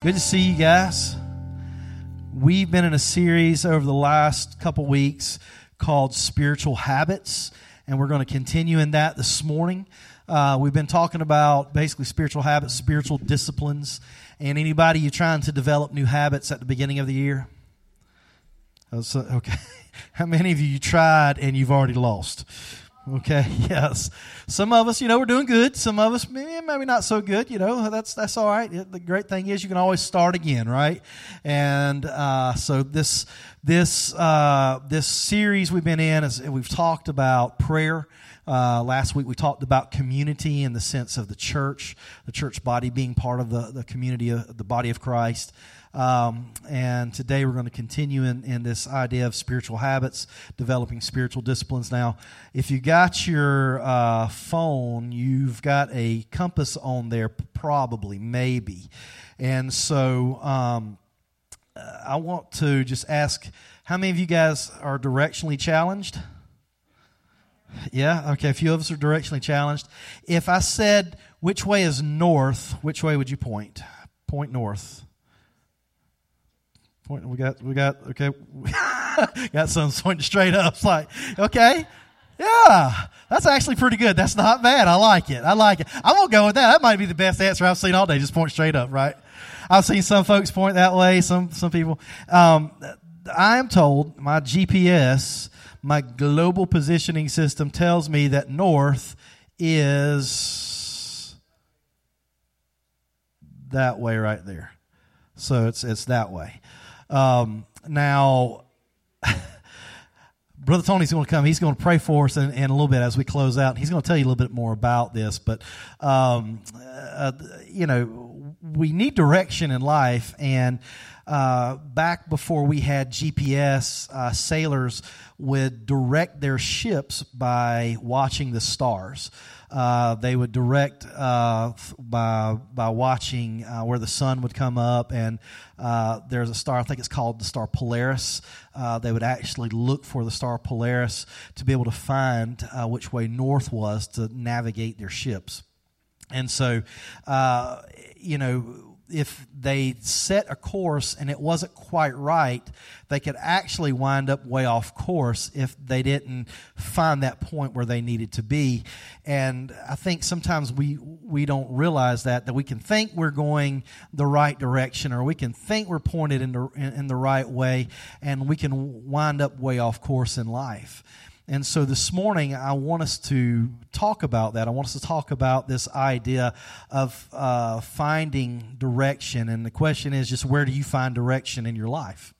Good to see you guys. We've been in a series over the last couple weeks called Spiritual Habits, and we're going to continue in that this morning. Uh, we've been talking about basically spiritual habits, spiritual disciplines, and anybody you're trying to develop new habits at the beginning of the year? Oh, okay. How many of you you tried and you've already lost? Okay, yes. Some of us, you know, we're doing good. Some of us, maybe, maybe not so good. You know, that's that's all right. The great thing is you can always start again, right? And uh, so this this uh, this series we've been in is we've talked about prayer. Uh, last week we talked about community in the sense of the church, the church body being part of the, the community of the body of Christ. Um, and today we're going to continue in, in this idea of spiritual habits, developing spiritual disciplines. Now, if you got your uh, phone, you've got a compass on there, probably, maybe. And so um, I want to just ask how many of you guys are directionally challenged? Yeah, okay, a few of us are directionally challenged. If I said, which way is north, which way would you point? Point north. Point, we got, we got, okay, got some pointing straight up. It's like, okay, yeah, that's actually pretty good. That's not bad. I like it. I like it. I'm gonna go with that. That might be the best answer I've seen all day. Just point straight up, right? I've seen some folks point that way. Some some people. Um, I am told my GPS, my global positioning system, tells me that north is that way right there. So it's it's that way. Um, now, Brother Tony's going to come. He's going to pray for us in, in, a little bit as we close out. He's going to tell you a little bit more about this. But, um, uh, you know, we need direction in life. And uh, back before we had GPS, uh, sailors would direct their ships by watching the stars. Uh, they would direct uh, by by watching uh, where the sun would come up, and uh, there's a star. I think it's called the star Polaris. Uh, they would actually look for the star Polaris to be able to find uh, which way north was to navigate their ships. And so, you know, if they set a course and it wasn't quite right, they could actually wind up way off course if they didn't find that point where they needed to be. And I think sometimes we we don't realize that that we can think we're going the right direction or we can think we're pointed in the in, in the right way, and we can wind up way off course in life. And so this morning, I want us to talk about that. I want us to talk about this idea of uh, finding direction. And the question is just where do you find direction in your life?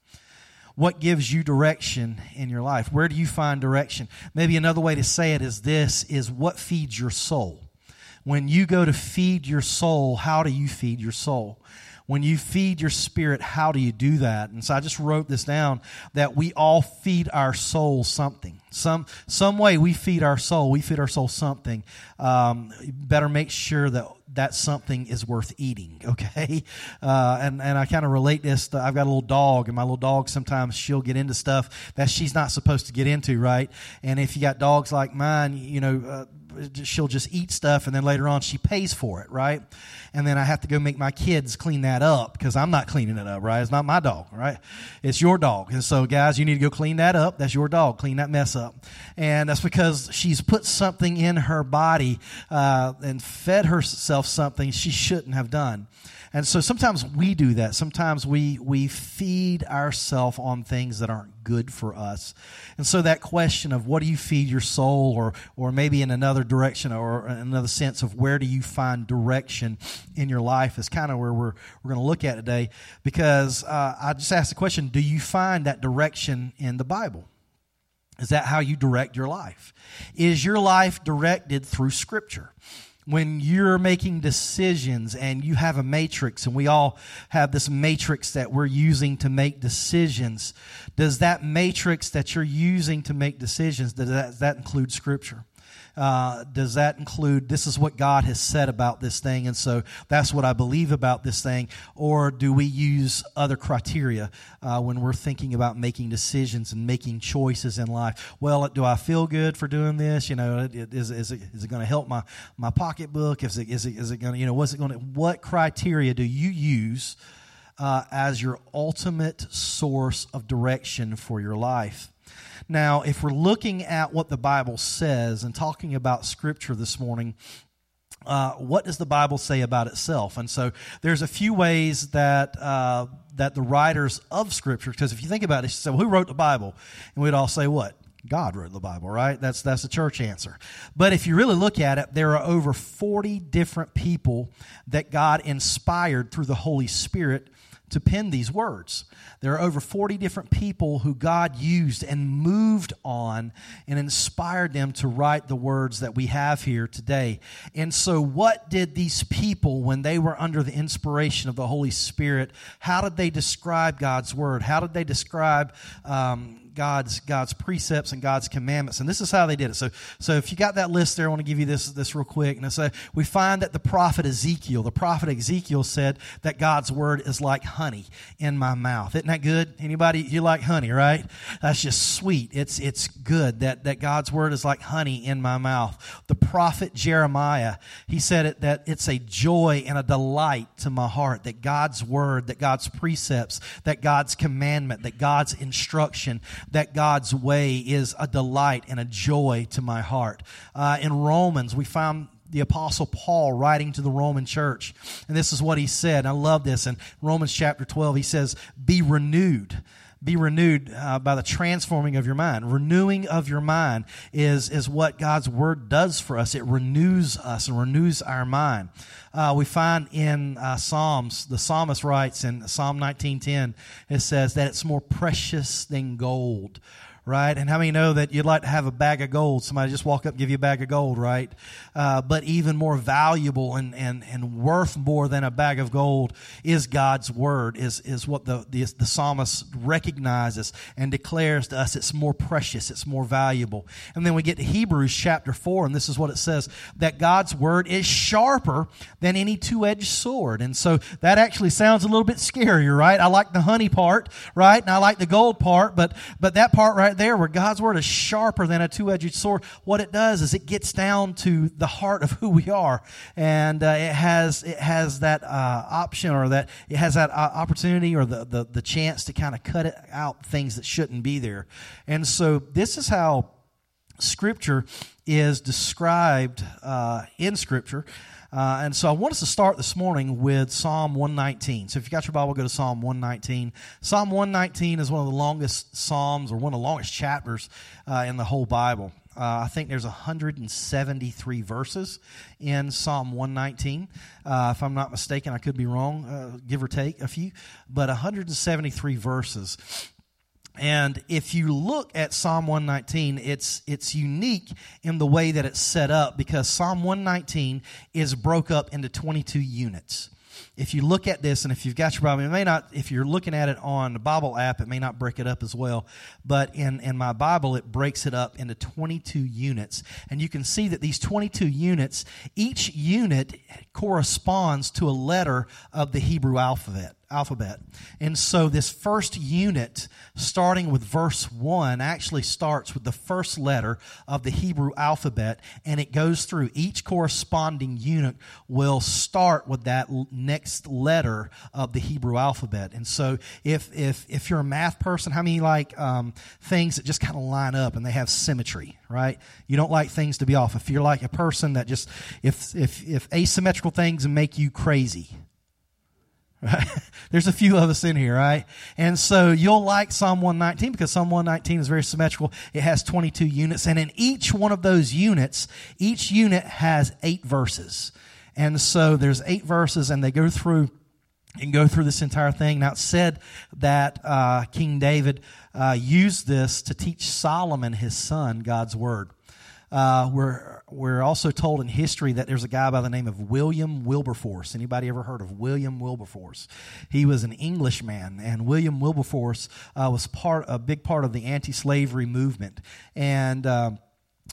What gives you direction in your life? Where do you find direction? Maybe another way to say it is this is what feeds your soul. When you go to feed your soul, how do you feed your soul? When you feed your spirit, how do you do that? And so I just wrote this down that we all feed our soul something. Some, some way we feed our soul, we feed our soul something. Um, better make sure that that something is worth eating, okay? Uh, and, and I kind of relate this to, I've got a little dog, and my little dog sometimes she'll get into stuff that she's not supposed to get into, right? And if you got dogs like mine, you know, uh, she'll just eat stuff and then later on she pays for it, right? And then I have to go make my kids clean that up because I'm not cleaning it up, right? It's not my dog, right? It's your dog. And so, guys, you need to go clean that up. That's your dog. Clean that mess up. And that's because she's put something in her body uh, and fed herself something she shouldn't have done. And so sometimes we do that. Sometimes we, we feed ourselves on things that aren't good for us. And so that question of what do you feed your soul, or, or maybe in another direction or another sense of where do you find direction in your life is kind of where we're, we're going to look at today. Because uh, I just asked the question do you find that direction in the Bible? Is that how you direct your life? Is your life directed through Scripture? When you're making decisions and you have a matrix, and we all have this matrix that we're using to make decisions, does that matrix that you're using to make decisions, does that, does that include Scripture? Uh, does that include this is what God has said about this thing, and so that's what I believe about this thing? Or do we use other criteria uh, when we're thinking about making decisions and making choices in life? Well, do I feel good for doing this? You know, is, is it, is it going to help my, my pocketbook? Is it, is it, is it going to, you know, what's it going to, what criteria do you use? uh, as your ultimate source of direction for your life. Now, if we're looking at what the Bible says and talking about Scripture this morning, uh, what does the Bible say about itself? And so there's a few ways that uh, that the writers of Scripture, because if you think about it, so who wrote the Bible? And we'd all say what? God wrote the Bible, right? That's that's a church answer. But if you really look at it, there are over 40 different people that God inspired through the Holy Spirit to pen these words. There are over 40 different people who God used and moved on and inspired them to write the words that we have here today. And so, what did these people, when they were under the inspiration of the Holy Spirit, how did they describe God's word? How did they describe um, God's God's precepts and God's commandments. And this is how they did it. So so if you got that list there, I want to give you this this real quick. And so we find that the prophet Ezekiel, the prophet Ezekiel said that God's word is like honey in my mouth. Isn't that good? Anybody you like honey, right? That's just sweet. It's it's good that that God's word is like honey in my mouth. The prophet Jeremiah, he said it that it's a joy and a delight to my heart that God's word, that God's precepts, that God's commandment, that God's instruction that God's way is a delight and a joy to my heart. Uh, in Romans, we found the apostle paul writing to the roman church and this is what he said. I love this. In romans chapter 12 he says be renewed be renewed uh, by the transforming of your mind. Renewing of your mind is, is what God's word does for us. It renews us and renews our mind. Uh, we find in uh, Psalms, the psalmist writes in Psalm 19.10, it says that it's more precious than gold right? And how many know that you'd like to have a bag of gold? Somebody just walk up give you a bag of gold, right? Uh, but even more valuable and, and, and worth more than a bag of gold is God's word, is, is what the, the, the psalmist recognizes and declares to us. It's more precious, it's more valuable. And then we get to Hebrews chapter 4, and this is what it says that God's word is sharper than any two edged sword. And so that actually sounds a little bit scarier, right? I like the honey part, right? And I like the gold part, but, but that part right there where God's word is sharper than a two-edged sword, what it does is it gets down to the heart of who we are, and uh, it has it has that uh, option or that it has that uh, opportunity or the the, the chance to kind of cut out things that shouldn't be there, and so this is how Scripture is described uh, in Scripture. Uh, and so I want us to start this morning with Psalm 119. So if you got your Bible, go to Psalm 119. Psalm 119 is one of the longest Psalms or one of the longest chapters uh, in the whole Bible. Uh, I think there's 173 verses in Psalm 119. Uh, if I'm not mistaken, I could be wrong, uh, give or take a few, but 173 verses. And if you look at Psalm 119, it's, it's unique in the way that it's set up because Psalm 119 is broke up into 22 units if you look at this, and if you've got your Bible, it may not, if you're looking at it on the Bible app, it may not break it up as well. But in, in my Bible, it breaks it up into 22 units. And you can see that these 22 units, each unit corresponds to a letter of the Hebrew alphabet alphabet. And so this first unit, starting with verse 1, actually starts with the first letter of the Hebrew alphabet, and it goes through each corresponding unit will start with that next letter of the Hebrew alphabet. And so if if if you're a math person, how many like um, things that just kind of line up and they have symmetry, right? You don't like things to be off. If you're like a person that just if if if asymmetrical things make you crazy, Right? There's a few of us in here, right? And so you'll like Psalm 119 because Psalm 119 is very symmetrical. It has 22 units, and in each one of those units, each unit has eight verses. And so there's eight verses, and they go through and go through this entire thing. Now, it's said that uh, King David uh, used this to teach Solomon, his son, God's word. Uh, we're we're also told in history that there's a guy by the name of William Wilberforce. Anybody ever heard of William Wilberforce? He was an Englishman, and William Wilberforce uh, was part a big part of the anti-slavery movement, and.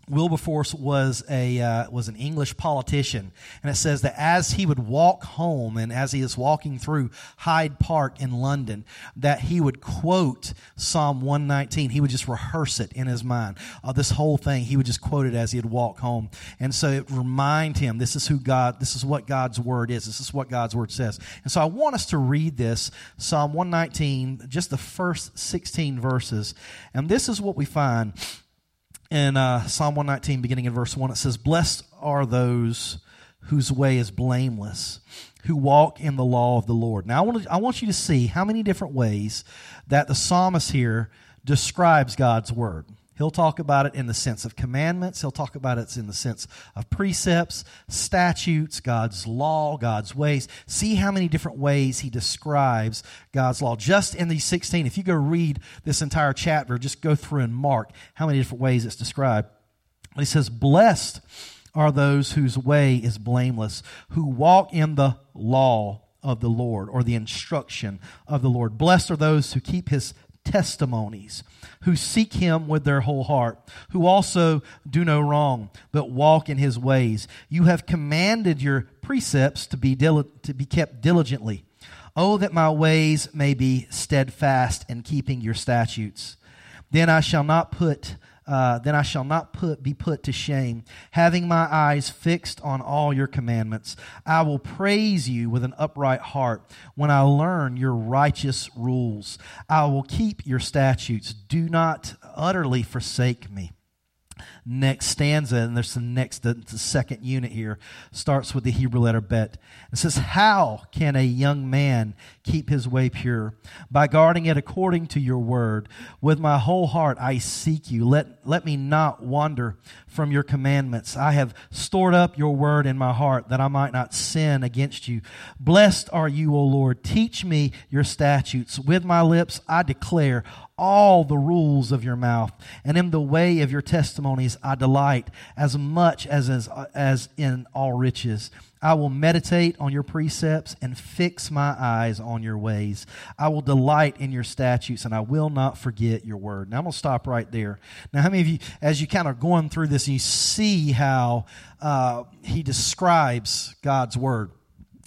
Wilberforce was a uh, was an English politician, and it says that as he would walk home and as he is walking through Hyde Park in London, that he would quote Psalm one nineteen. He would just rehearse it in his mind. Uh, this whole thing, he would just quote it as he'd walk home, and so it remind him this is who God, this is what God's word is. This is what God's word says. And so I want us to read this Psalm one nineteen, just the first sixteen verses, and this is what we find in uh, Psalm 119, beginning in verse 1, it says, Blessed are those whose way is blameless, who walk in the law of the Lord. Now, I want, to, I want you to see how many different ways that the psalmist here describes God's word. He'll talk about it in the sense of commandments. He'll talk about it in the sense of precepts, statutes, God's law, God's ways. See how many different ways he describes God's law. Just in these 16, if you go read this entire chapter, just go through and mark how many different ways it's described. He says, Blessed are those whose way is blameless, who walk in the law of the Lord or the instruction of the Lord. Blessed are those who keep his testimonies, who seek him with their whole heart, who also do no wrong, but walk in his ways. You have commanded your precepts to be, dil- to be kept diligently. Oh, that my ways may be steadfast in keeping your statutes. Then I shall not put uh, then I shall not put, be put to shame. Having my eyes fixed on all your commandments, I will praise you with an upright heart when I learn your righteous rules. I will keep your statutes. Do not utterly forsake me next stanza, and there's the next, the, the, second unit here, starts with the Hebrew letter bet. It says, How can a young man keep his way pure? By guarding it according to your word. With my whole heart I seek you. Let, let me not wander from your commandments. I have stored up your word in my heart that I might not sin against you. Blessed are you, O Lord. Teach me your statutes. With my lips I declare all the rules of your mouth, and in the way of your testimonies I delight as much as, as, as in all riches. I will meditate on your precepts and fix my eyes on your ways. I will delight in your statutes and I will not forget your word. Now I'm going to stop right there. Now, how many of you, as you kind of going through this, you see how uh, he describes God's word?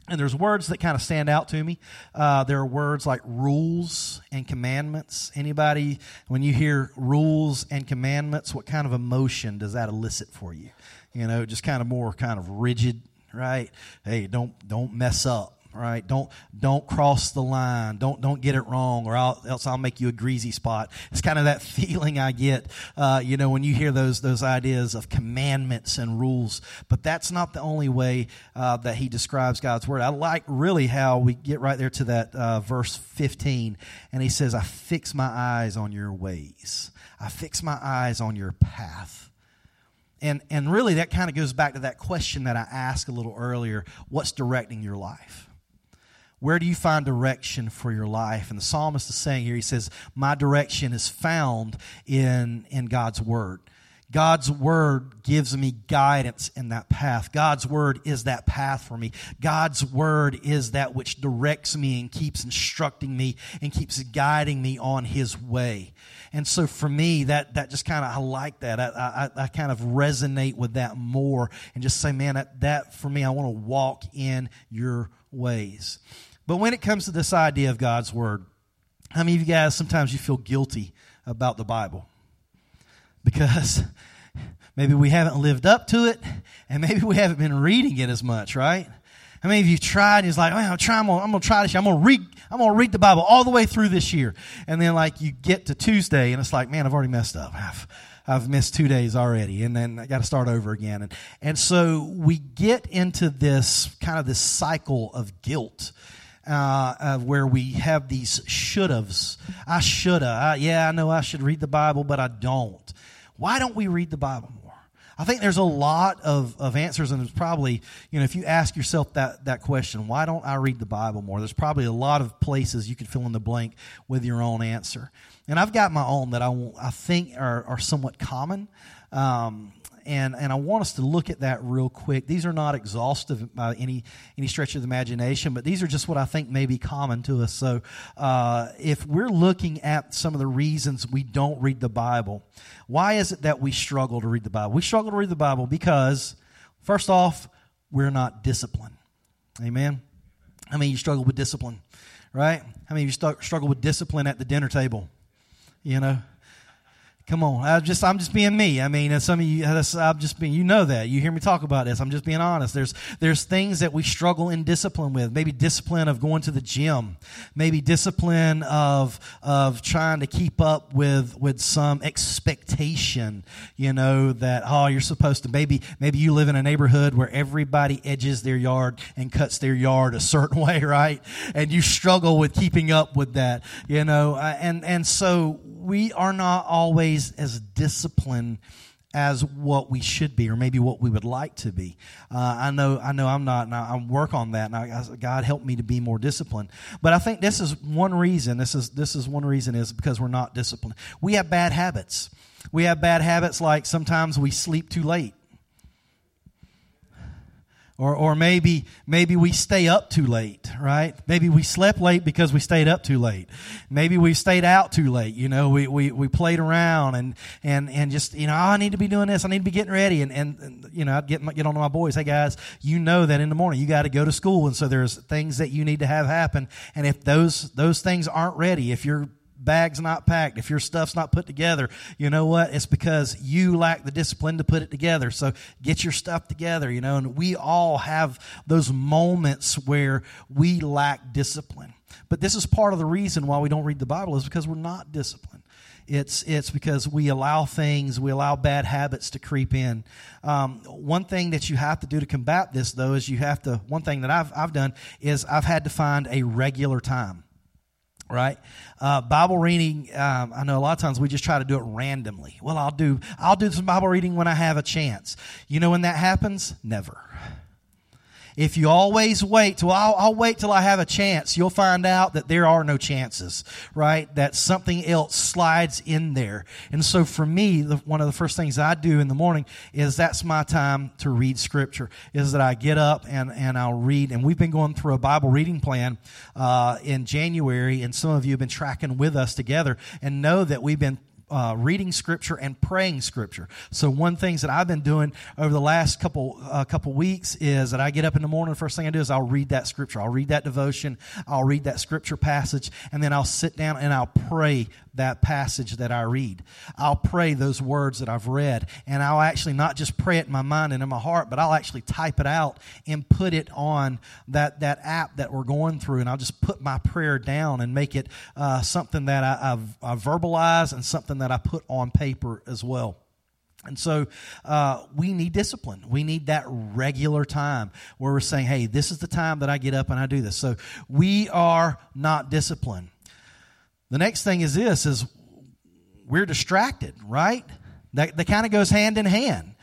And there's words that kind of stand out to me. Uh, there are words like rules and commandments. Anybody, when you hear rules and commandments, what kind of emotion does that elicit for you? You know, just kind of more kind of rigid, right? Hey, don't don't mess up right? Don't don't cross the line. Don't don't get it wrong, or I'll, else I'll make you a greasy spot. It's kind of that feeling I get, uh, you know, when you hear those those ideas of commandments and rules. But that's not the only way uh, that he describes God's word. I like really how we get right there to that uh, verse fifteen, and he says, "I fix my eyes on your ways. I fix my eyes on your path." And, and really, that kind of goes back to that question that I asked a little earlier what's directing your life? Where do you find direction for your life? And the psalmist is saying here, he says, My direction is found in, in God's word. God's word gives me guidance in that path. God's word is that path for me. God's word is that which directs me and keeps instructing me and keeps guiding me on his way. And so for me, that, that just kind of, I like that. I, I, I kind of resonate with that more and just say, man, that, that for me, I want to walk in your ways. But when it comes to this idea of God's Word, how many of you guys sometimes you feel guilty about the Bible? Because maybe we haven't lived up to it, and maybe we haven't been reading it as much, right? How many of you tried? it's like, oh. I'm gonna, I'm gonna try this. Year. I'm gonna read. I'm gonna read the Bible all the way through this year, and then like you get to Tuesday, and it's like, man, I've already messed up. I've, I've missed two days already, and then I got to start over again. And and so we get into this kind of this cycle of guilt uh, where we have these should haves. I shoulda. yeah, I know I should read the Bible, but I don't. Why don't we read the Bible more? I think there's a lot of, of answers, and there's probably, you know, if you ask yourself that, that question, why don't I read the Bible more? There's probably a lot of places you could fill in the blank with your own answer. And I've got my own that I, I think are, are somewhat common. Um, and and I want us to look at that real quick. These are not exhaustive by any any stretch of the imagination, but these are just what I think may be common to us. So, uh, if we're looking at some of the reasons we don't read the Bible, why is it that we struggle to read the Bible? We struggle to read the Bible because, first off, we're not disciplined. Amen. I mean, you struggle with discipline, right? I mean, you struggle with discipline at the dinner table. You know, Come on, I just I'm just being me. I mean, uh, some of you, I'm just being. You know that. You hear me talk about this. I'm just being honest. There's there's things that we struggle in discipline with. Maybe discipline of going to the gym. Maybe discipline of of trying to keep up with with some expectation. You know that oh you're supposed to. Maybe maybe you live in a neighborhood where everybody edges their yard and cuts their yard a certain way, right? And you struggle with keeping up with that. You know, uh, and and so we are not always as disciplined as what we should be, or maybe what we would like to be. Uh, I know, I know, I'm not. And I, I work on that. And I, God help me to be more disciplined. But I think this is one reason. This is this is one reason is because we're not disciplined. We have bad habits. We have bad habits like sometimes we sleep too late. Or, or maybe, maybe we stay up too late, right? Maybe we slept late because we stayed up too late. Maybe we stayed out too late. You know, we, we, we played around and, and, and just, you know, oh, I need to be doing this. I need to be getting ready. And, and, and you know, I'd get, get on to my boys. Hey guys, you know that in the morning you got to go to school. And so there's things that you need to have happen. And if those, those things aren't ready, if you're bag's not packed, if your stuff's not put together, you know what? It's because you lack the discipline to put it together. So get your stuff together, you know, and we all have those moments where we lack discipline. But this is part of the reason why we don't read the Bible is because we're not disciplined. It's it's because we allow things, we allow bad habits to creep in. Um, one thing that you have to do to combat this, though, is you have to. One thing that I've I've done is I've had to find a regular time right? Uh, bible reading um, i know a lot of times we just try to do it randomly. Well i'll do i'll do some bible reading when i have a chance. You know when that happens? Never if you always wait till I'll, I'll, wait till I have a chance, you'll find out that there are no chances, right? That something else slides in there. And so for me, the, one of the first things I do in the morning is that's my time to read scripture, is that I get up and, and I'll read. And we've been going through a Bible reading plan uh, in January, and some of you have been tracking with us together and know that we've been uh, reading scripture and praying scripture. So one things that I've been doing over the last couple uh, couple weeks is that I get up in the morning. The first thing I do is I'll read that scripture. I'll read that devotion. I'll read that scripture passage, and then I'll sit down and I'll pray that passage that I read. I'll pray those words that I've read, and I'll actually not just pray it in my mind and in my heart, but I'll actually type it out and put it on that, that app that we're going through, and I'll just put my prayer down and make it uh, something that I, I, I verbalize and something that I put on paper as well. And so uh, we need discipline. We need that regular time where we're saying, hey, this is the time that I get up and I do this. So we are not disciplined. The next thing is this is we're distracted, right? That, that kind of goes hand in hand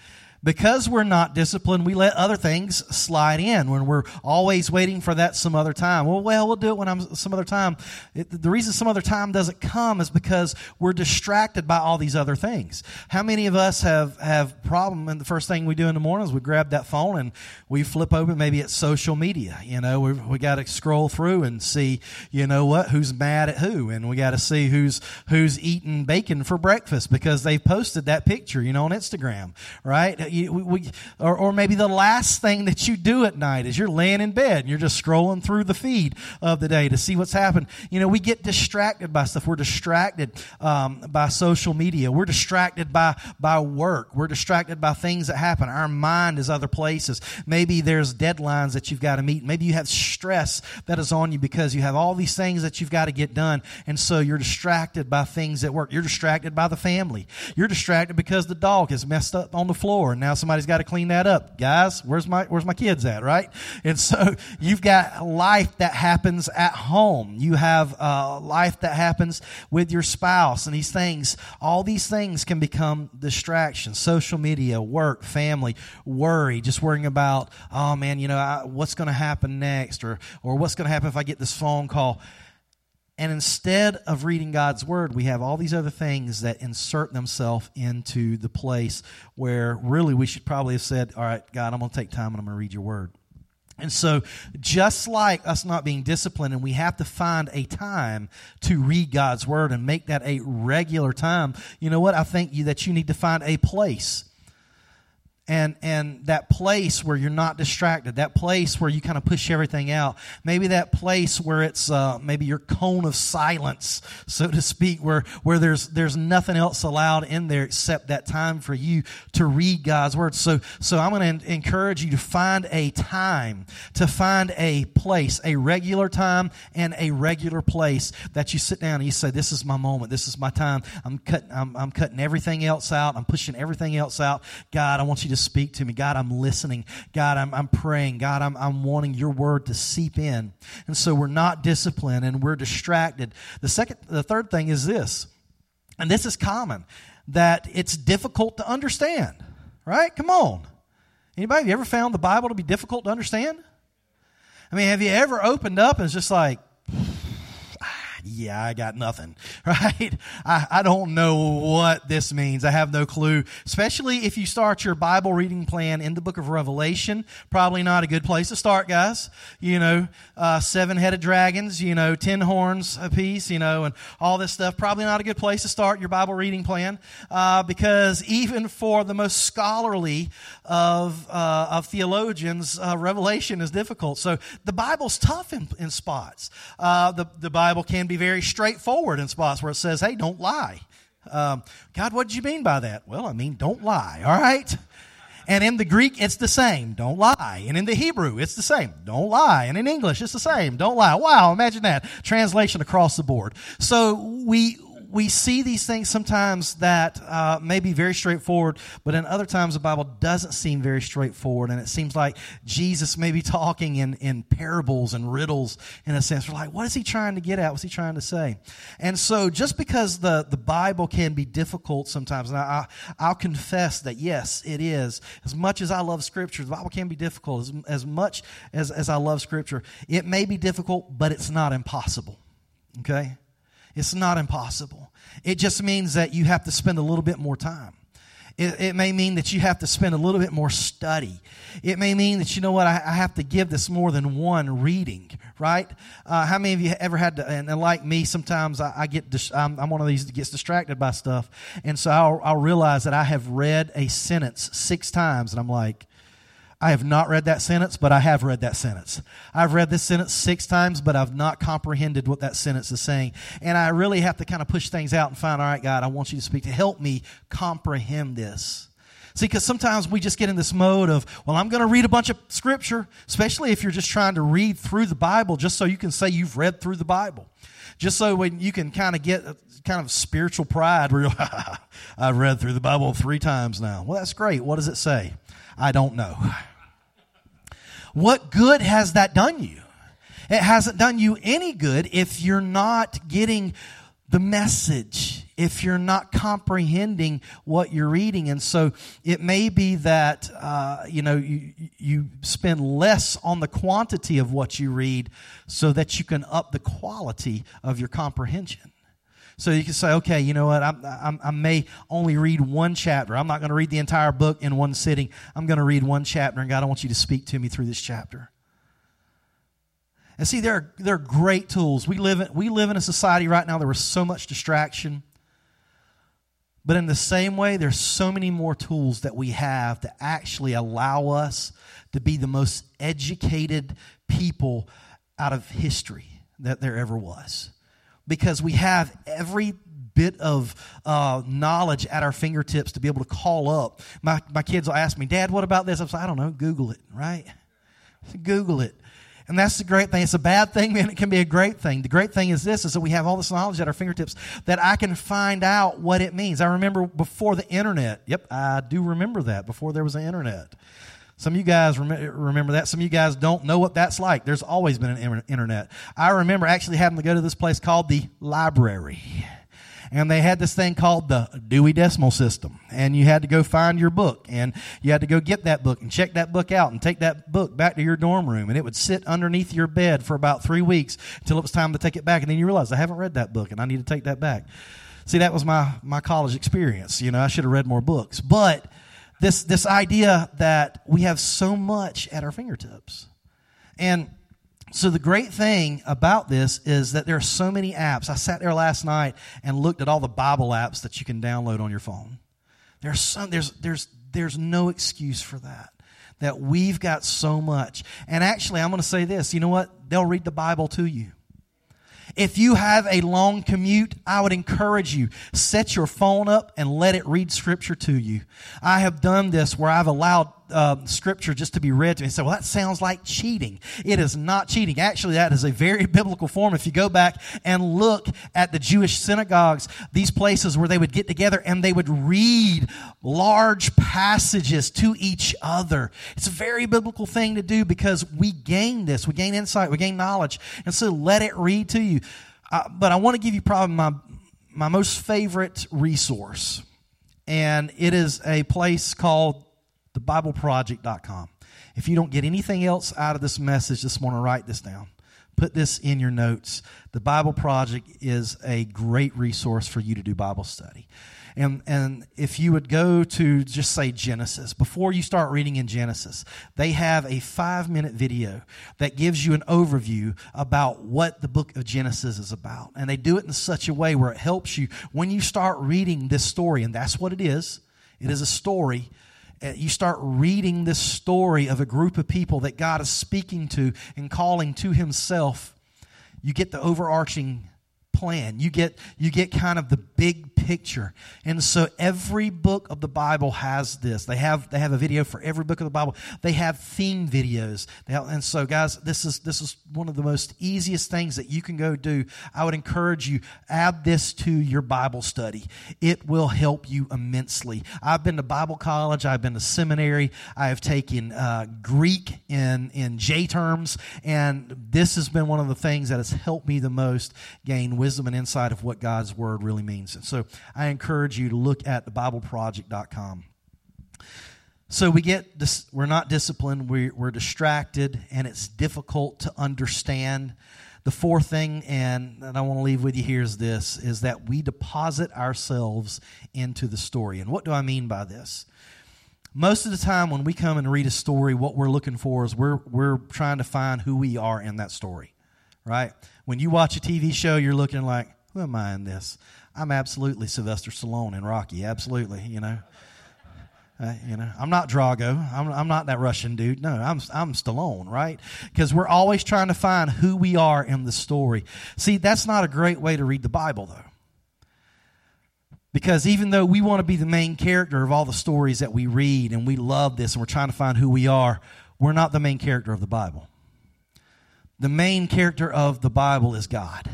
because we're not disciplined, we let other things slide in when we're always waiting for that some other time. Well, well, we'll do it when I'm some other time. It, the reason some other time doesn't come is because we're distracted by all these other things. How many of us have have problem? And the first thing we do in the morning is we grab that phone and we flip open. Maybe it's social media. You know, we we got to scroll through and see. You know what? Who's mad at who? And we got to see who's who's eating bacon for breakfast because they posted that picture. You know, on Instagram, right? You, we, or, or maybe the last thing that you do at night is you're laying in bed and you're just scrolling through the feed of the day to see what's happened. You know, we get distracted by stuff. We're distracted um, by social media. We're distracted by by work. We're distracted by things that happen. Our mind is other places. Maybe there's deadlines that you've got to meet. Maybe you have stress that is on you because you have all these things that you've got to get done, and so you're distracted by things at work. You're distracted by the family. You're distracted because the dog has messed up on the floor, now somebody's got to clean that up. Guys, where's my, where's my kids at, right? And so you've got life that happens at home. You have uh, life that happens with your spouse and these things. All these things can become distractions. Social media, work, family, worry, just worrying about, oh man, you know, I, what's going to happen next or, or what's going to happen if I get this phone call And instead of reading God's word, we have all these other things that insert themselves into the place where really we should probably have said, All right, God, I'm going to take time and I'm going to read your word. And so, just like us not being disciplined, and we have to find a time to read God's word and make that a regular time, you know what? I think you, that you need to find a place and and that place where you're not distracted that place where you kind of push everything out maybe that place where it's uh, maybe your cone of silence so to speak where where there's there's nothing else allowed in there except that time for you to read god's word. So so i'm going to encourage you to find a time to find a place a regular time and a regular place that you sit down and you say this is my moment. This is my time. I'm cutting i'm, I'm cutting everything else out. I'm pushing everything else out. God i want you to speak to me. God, I'm listening. God, I'm, I'm praying. God, I'm, I'm wanting your word to seep in. And so we're not disciplined and we're distracted. The second, the third thing is this, and this is common, that it's difficult to understand, right? Come on. Anybody, have you ever found the Bible to be difficult to understand? I mean, have you ever opened up and it's just like, yeah, I got nothing, right? I, I don't know what this means. I have no clue. Especially if you start your Bible reading plan in the book of Revelation, probably not a good place to start, guys. You know, uh, seven headed dragons, you know, ten horns apiece, you know, and all this stuff. Probably not a good place to start your Bible reading plan uh, because even for the most scholarly of, uh, of theologians, uh, Revelation is difficult. So the Bible's tough in, in spots. Uh, the, the Bible can be very straightforward in spots where it says, hey, don't lie. Um, God, what did you mean by that? Well, I mean, don't lie, all right? And in the Greek, it's the same. Don't lie. And in the Hebrew, it's the same. Don't lie. And in English, it's the same. Don't lie. Wow, imagine that. Translation across the board. So we, we see these things sometimes that uh, may be very straightforward, but in other times the Bible doesn't seem very straightforward, and it seems like Jesus may be talking in, in parables and riddles in a sense. We're like, what is he trying to get at? What's he trying to say? And so, just because the, the Bible can be difficult sometimes, and I, I'll confess that yes, it is. As much as I love Scripture, the Bible can be difficult. As, as much as, as I love Scripture, it may be difficult, but it's not impossible. Okay? It's not impossible. It just means that you have to spend a little bit more time. It, it, may mean that you have to spend a little bit more study. It may mean that, you know what, I, I have to give this more than one reading, right? Uh, how many of you ever had to, and, and like me, sometimes I, I get, dis, I'm, I'm, one of these that gets distracted by stuff. And so I'll, I'll realize that I have read a sentence six times, and I'm like, I have not read that sentence, but I have read that sentence. I've read this sentence six times, but I've not comprehended what that sentence is saying. And I really have to kind of push things out and find, all right, God, I want you to speak to help me comprehend this. See, because sometimes we just get in this mode of, well, I'm going to read a bunch of scripture, especially if you're just trying to read through the Bible just so you can say you've read through the Bible. Just so when you can kind of get uh, kind of spiritual pride where you're, I've read through the Bible three times now. Well, that's great. What does it say? I don't know. What good has that done you? It hasn't done you any good if you're not getting the message, if you're not comprehending what you're reading. And so it may be that, uh, you know, you, you spend less on the quantity of what you read so that you can up the quality of your comprehension. So you can say, okay, you know what? I'm, I'm, i may only read one chapter. I'm not going to read the entire book in one sitting. I'm going to read one chapter, and God, I want you to speak to me through this chapter. And see, there are, there are great tools. We live, in, we live in a society right now, there is so much distraction. But in the same way, there's so many more tools that we have to actually allow us to be the most educated people out of history that there ever was because we have every bit of uh, knowledge at our fingertips to be able to call up. My, my kids will ask me, Dad, what about this? I'm like, I don't know, Google it, right? Google it. And that's the great thing. It's a bad thing, and it can be a great thing. The great thing is this, is that we have all this knowledge at our fingertips that I can find out what it means. I remember before the internet. Yep, I do remember that, before there was an internet. Some of you guys remember that. Some of you guys don't know what that's like. There's always been an internet. I remember actually having to go to this place called the library. and they had this thing called the Dewey Decimal System. And you had to go find your book, and you had to go get that book and check that book out and take that book back to your dorm room, and it would sit underneath your bed for about three weeks until it was time to take it back. And then you realize, I haven't read that book, and I need to take that back. See, that was my, my college experience. You know, I should have read more books. But this, this idea that we have so much at our fingertips. And so the great thing about this is that there are so many apps. I sat there last night and looked at all the Bible apps that you can download on your phone. There's some, there's there's there's no excuse for that. That we've got so much. And actually, I'm going to say this. You know what? They'll read the Bible to you. If you have a long commute, I would encourage you, set your phone up and let it read scripture to you. I have done this where I've allowed uh, scripture just to be read to me and say, well, that sounds like cheating. It is not cheating. Actually, that is a very biblical form. If you go back and look at the Jewish synagogues, these places where they would get together and they would read large passages to each other. It's a very biblical thing to do because we gain this, we gain insight, we gain knowledge. And so let it read to you. Uh, but I want to give you probably my, my most favorite resource. And it is a place called thebibleproject.com. If you don't get anything else out of this message this morning, write this down. Put this in your notes. The Bible Project is a great resource for you to do Bible study. And, and if you would go to just say Genesis, before you start reading in Genesis, they have a five minute video that gives you an overview about what the book of Genesis is about. And they do it in such a way where it helps you when you start reading this story. And that's what it is it is a story Uh, you start reading this story of a group of people that God is speaking to and calling to Himself, you get the overarching plan. You get you get kind of the big picture. And so every book of the Bible has this. They have they have a video for every book of the Bible. They have theme videos. Have, and so guys, this is this is one of the most easiest things that you can go do. I would encourage you add this to your Bible study. It will help you immensely. I've been to Bible college, I've been to seminary, I have taken uh, Greek in in J terms and this has been one of the things that has helped me the most gain wisdom and insight of what God's word really means. And so I encourage you to look at thebibleproject.com. So we get this, we're not disciplined, we, we're distracted, and it's difficult to understand. The fourth thing, and that I want to leave with you here is this, is that we deposit ourselves into the story. And what do I mean by this? Most of the time when we come and read a story, what we're looking for is we're, we're trying to find who we are in that story, right? When you watch a TV show, you're looking like, who am I in this? I'm absolutely Sylvester Stallone in Rocky. Absolutely, you know. Uh, you know, I'm not Drago. I'm, I'm not that Russian dude. No, I'm, I'm Stallone, right? Because we're always trying to find who we are in the story. See, that's not a great way to read the Bible, though. Because even though we want to be the main character of all the stories that we read and we love this and we're trying to find who we are, we're not the main character of the Bible the main character of the Bible is God.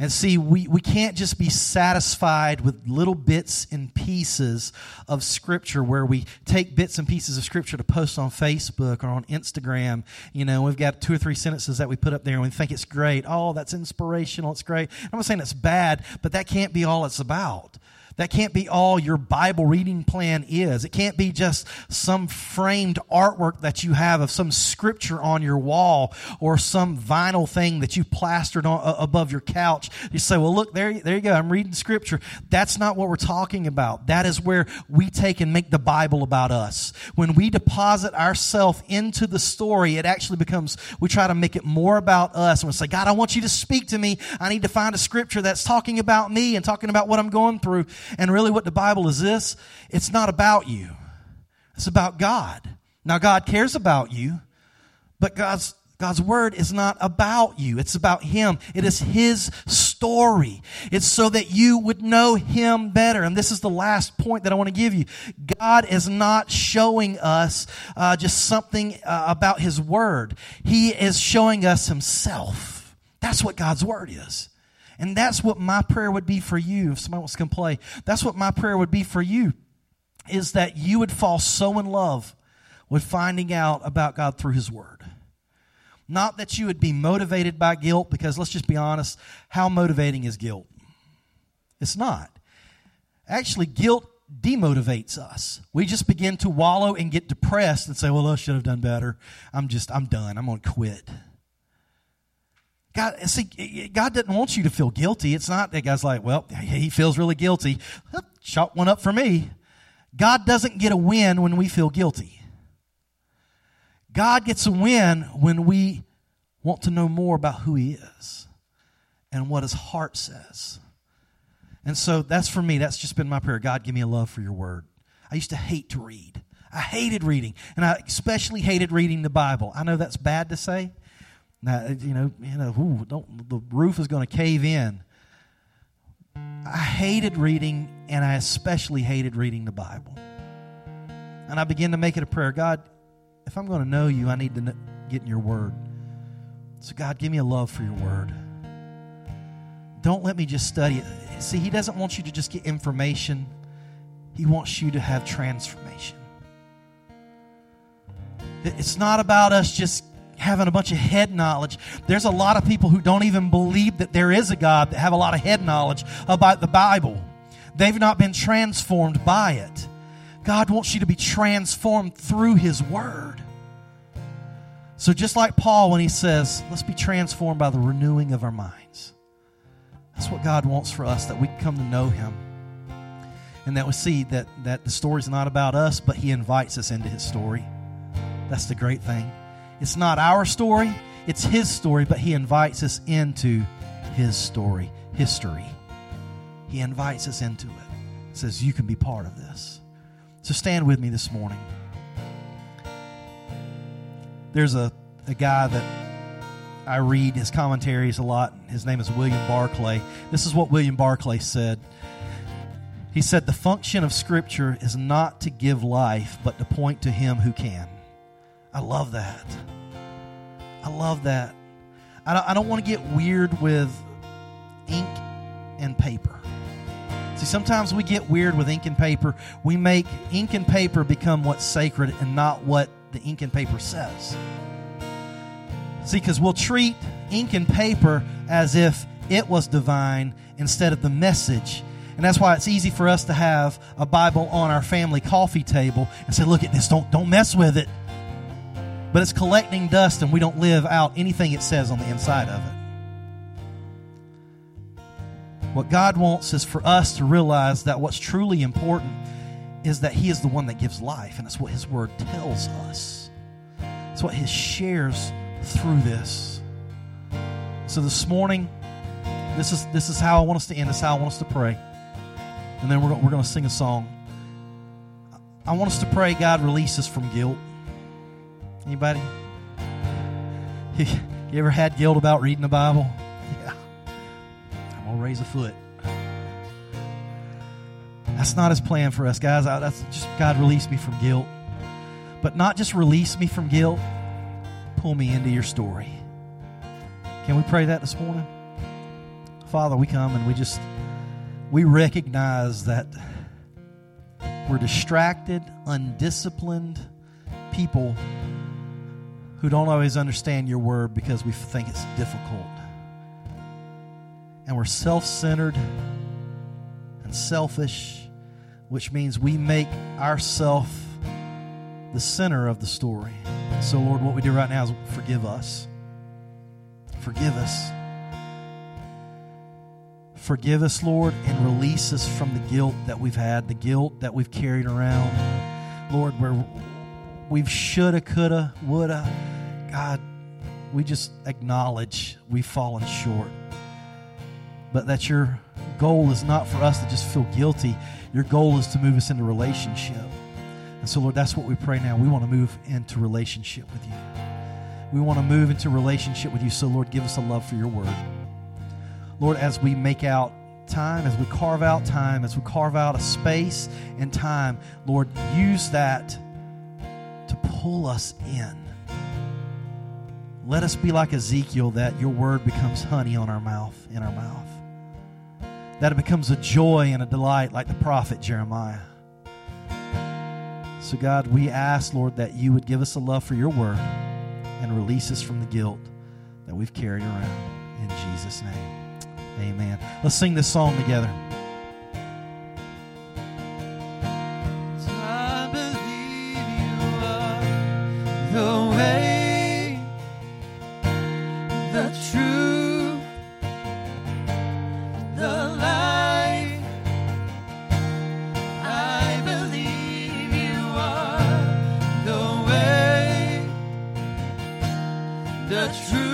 And see, we, we can't just be satisfied with little bits and pieces of Scripture where we take bits and pieces of Scripture to post on Facebook or on Instagram. You know, we've got two or three sentences that we put up there and we think it's great. Oh, that's inspirational. It's great. I'm not saying it's bad, but that can't be all it's about. That can't be all your Bible reading plan is. It can't be just some framed artwork that you have of some scripture on your wall or some vinyl thing that you plastered on, uh, above your couch. You say, well, look, there, there you go. I'm reading scripture. That's not what we're talking about. That is where we take and make the Bible about us. When we deposit ourselves into the story, it actually becomes, we try to make it more about us. And we say, God, I want you to speak to me. I need to find a scripture that's talking about me and talking about what I'm going through. And really, what the Bible is this it's not about you, it's about God. Now, God cares about you, but God's God's word is not about you. It's about Him. It is His story. It's so that you would know Him better. And this is the last point that I want to give you. God is not showing us uh, just something uh, about His word. He is showing us Himself. That's what God's word is. And that's what my prayer would be for you. If somebody wants to come play, that's what my prayer would be for you is that you would fall so in love with finding out about God through His Word. Not that you would be motivated by guilt, because let's just be honest, how motivating is guilt? It's not. Actually, guilt demotivates us. We just begin to wallow and get depressed and say, well, I should have done better. I'm just, I'm done. I'm going to quit. God, see, God doesn't want you to feel guilty. It's not that guy's like, well, he feels really guilty. Shot one up for me. God doesn't get a win when we feel guilty. God gets a win when we want to know more about who He is and what His heart says. And so that's for me, that's just been my prayer. God, give me a love for your word. I used to hate to read. I hated reading, and I especially hated reading the Bible. I know that's bad to say. Now, uh, you know, you uh, know, ooh, don't, the roof is going to cave in. I hated reading, and I especially hated reading the Bible. And I began to make it a prayer God, if I'm going to know you, I need to get in your word. So, God, give me a love for your word. Don't let me just study it. See, He doesn't want you to just get information, He wants you to have transformation. It's not about us just having a bunch of head knowledge. There's a lot of people who don't even believe that there is a God that have a lot of head knowledge about the Bible. They've not been transformed by it. God wants you to be transformed through His Word. So, just like Paul, when he says, let's be transformed by the renewing of our minds, that's what God wants for us, that we come to know Him. And that we see that, that the story's not about us, but He invites us into His story. That's the great thing. It's not our story, it's His story, but He invites us into His story, history. He invites us into it. Says, You can be part of this. So stand with me this morning. There's a, a guy that I read his commentaries a lot. His name is William Barclay. This is what William Barclay said. He said, The function of Scripture is not to give life, but to point to Him who can. I love that. I love that. I don't, I don't want to get weird with ink and paper. See, sometimes we get weird with ink and paper. We make ink and paper become what's sacred and not what the ink and paper says. See, because we'll treat ink and paper as if it was divine instead of the message. And that's why it's easy for us to have a Bible on our family coffee table and say, look at this, don't, don't mess with it but it's collecting dust and we don't live out anything it says on the inside of it. What God wants is for us to realize that what's truly important is that He is the one that gives life, and that's what His Word tells us. It's what He shares through this. So this morning, this is this is how I want us to end. This is how I want us to pray, and then we're we're going to sing a song. I want us to pray. God release us from guilt. Anybody? You ever had guilt about reading the Bible? Yeah. I'm gonna raise a foot. That's not His plan for us, guys. That's just God release me from guilt, but not just release me from guilt. Pull me into Your story. Can we pray that this morning? Father, we come and we just we recognize that we're distracted, undisciplined people who don't always understand your word because we think it's difficult. And we're self centered and selfish, which means we make ourself the center of the story. So, Lord, what we do right now is forgive us. Forgive us. Forgive us, Lord, and release us from the guilt that we've had, the guilt that we've carried around. Lord, where we've shoulda, coulda, woulda. God, we just acknowledge we've fallen short. But that your goal is not for us to just feel guilty. Your goal is to move us into relationship. And so, Lord, that's what we pray now. We want to move into relationship with you. We want to move into relationship with you. So, Lord, give us a love for your word. Lord, as we make out time, as we carve out time, as we carve out a space and time, Lord, use that pull us in. Let us be like Ezekiel that your word becomes honey on our mouth, in our mouth. That it becomes a joy and a delight like the prophet Jeremiah. So, God, we ask, Lord, that you would give us a love for your word and release us from the guilt that we've carried around. In Jesus' name, amen. Let's sing this song together. the truth.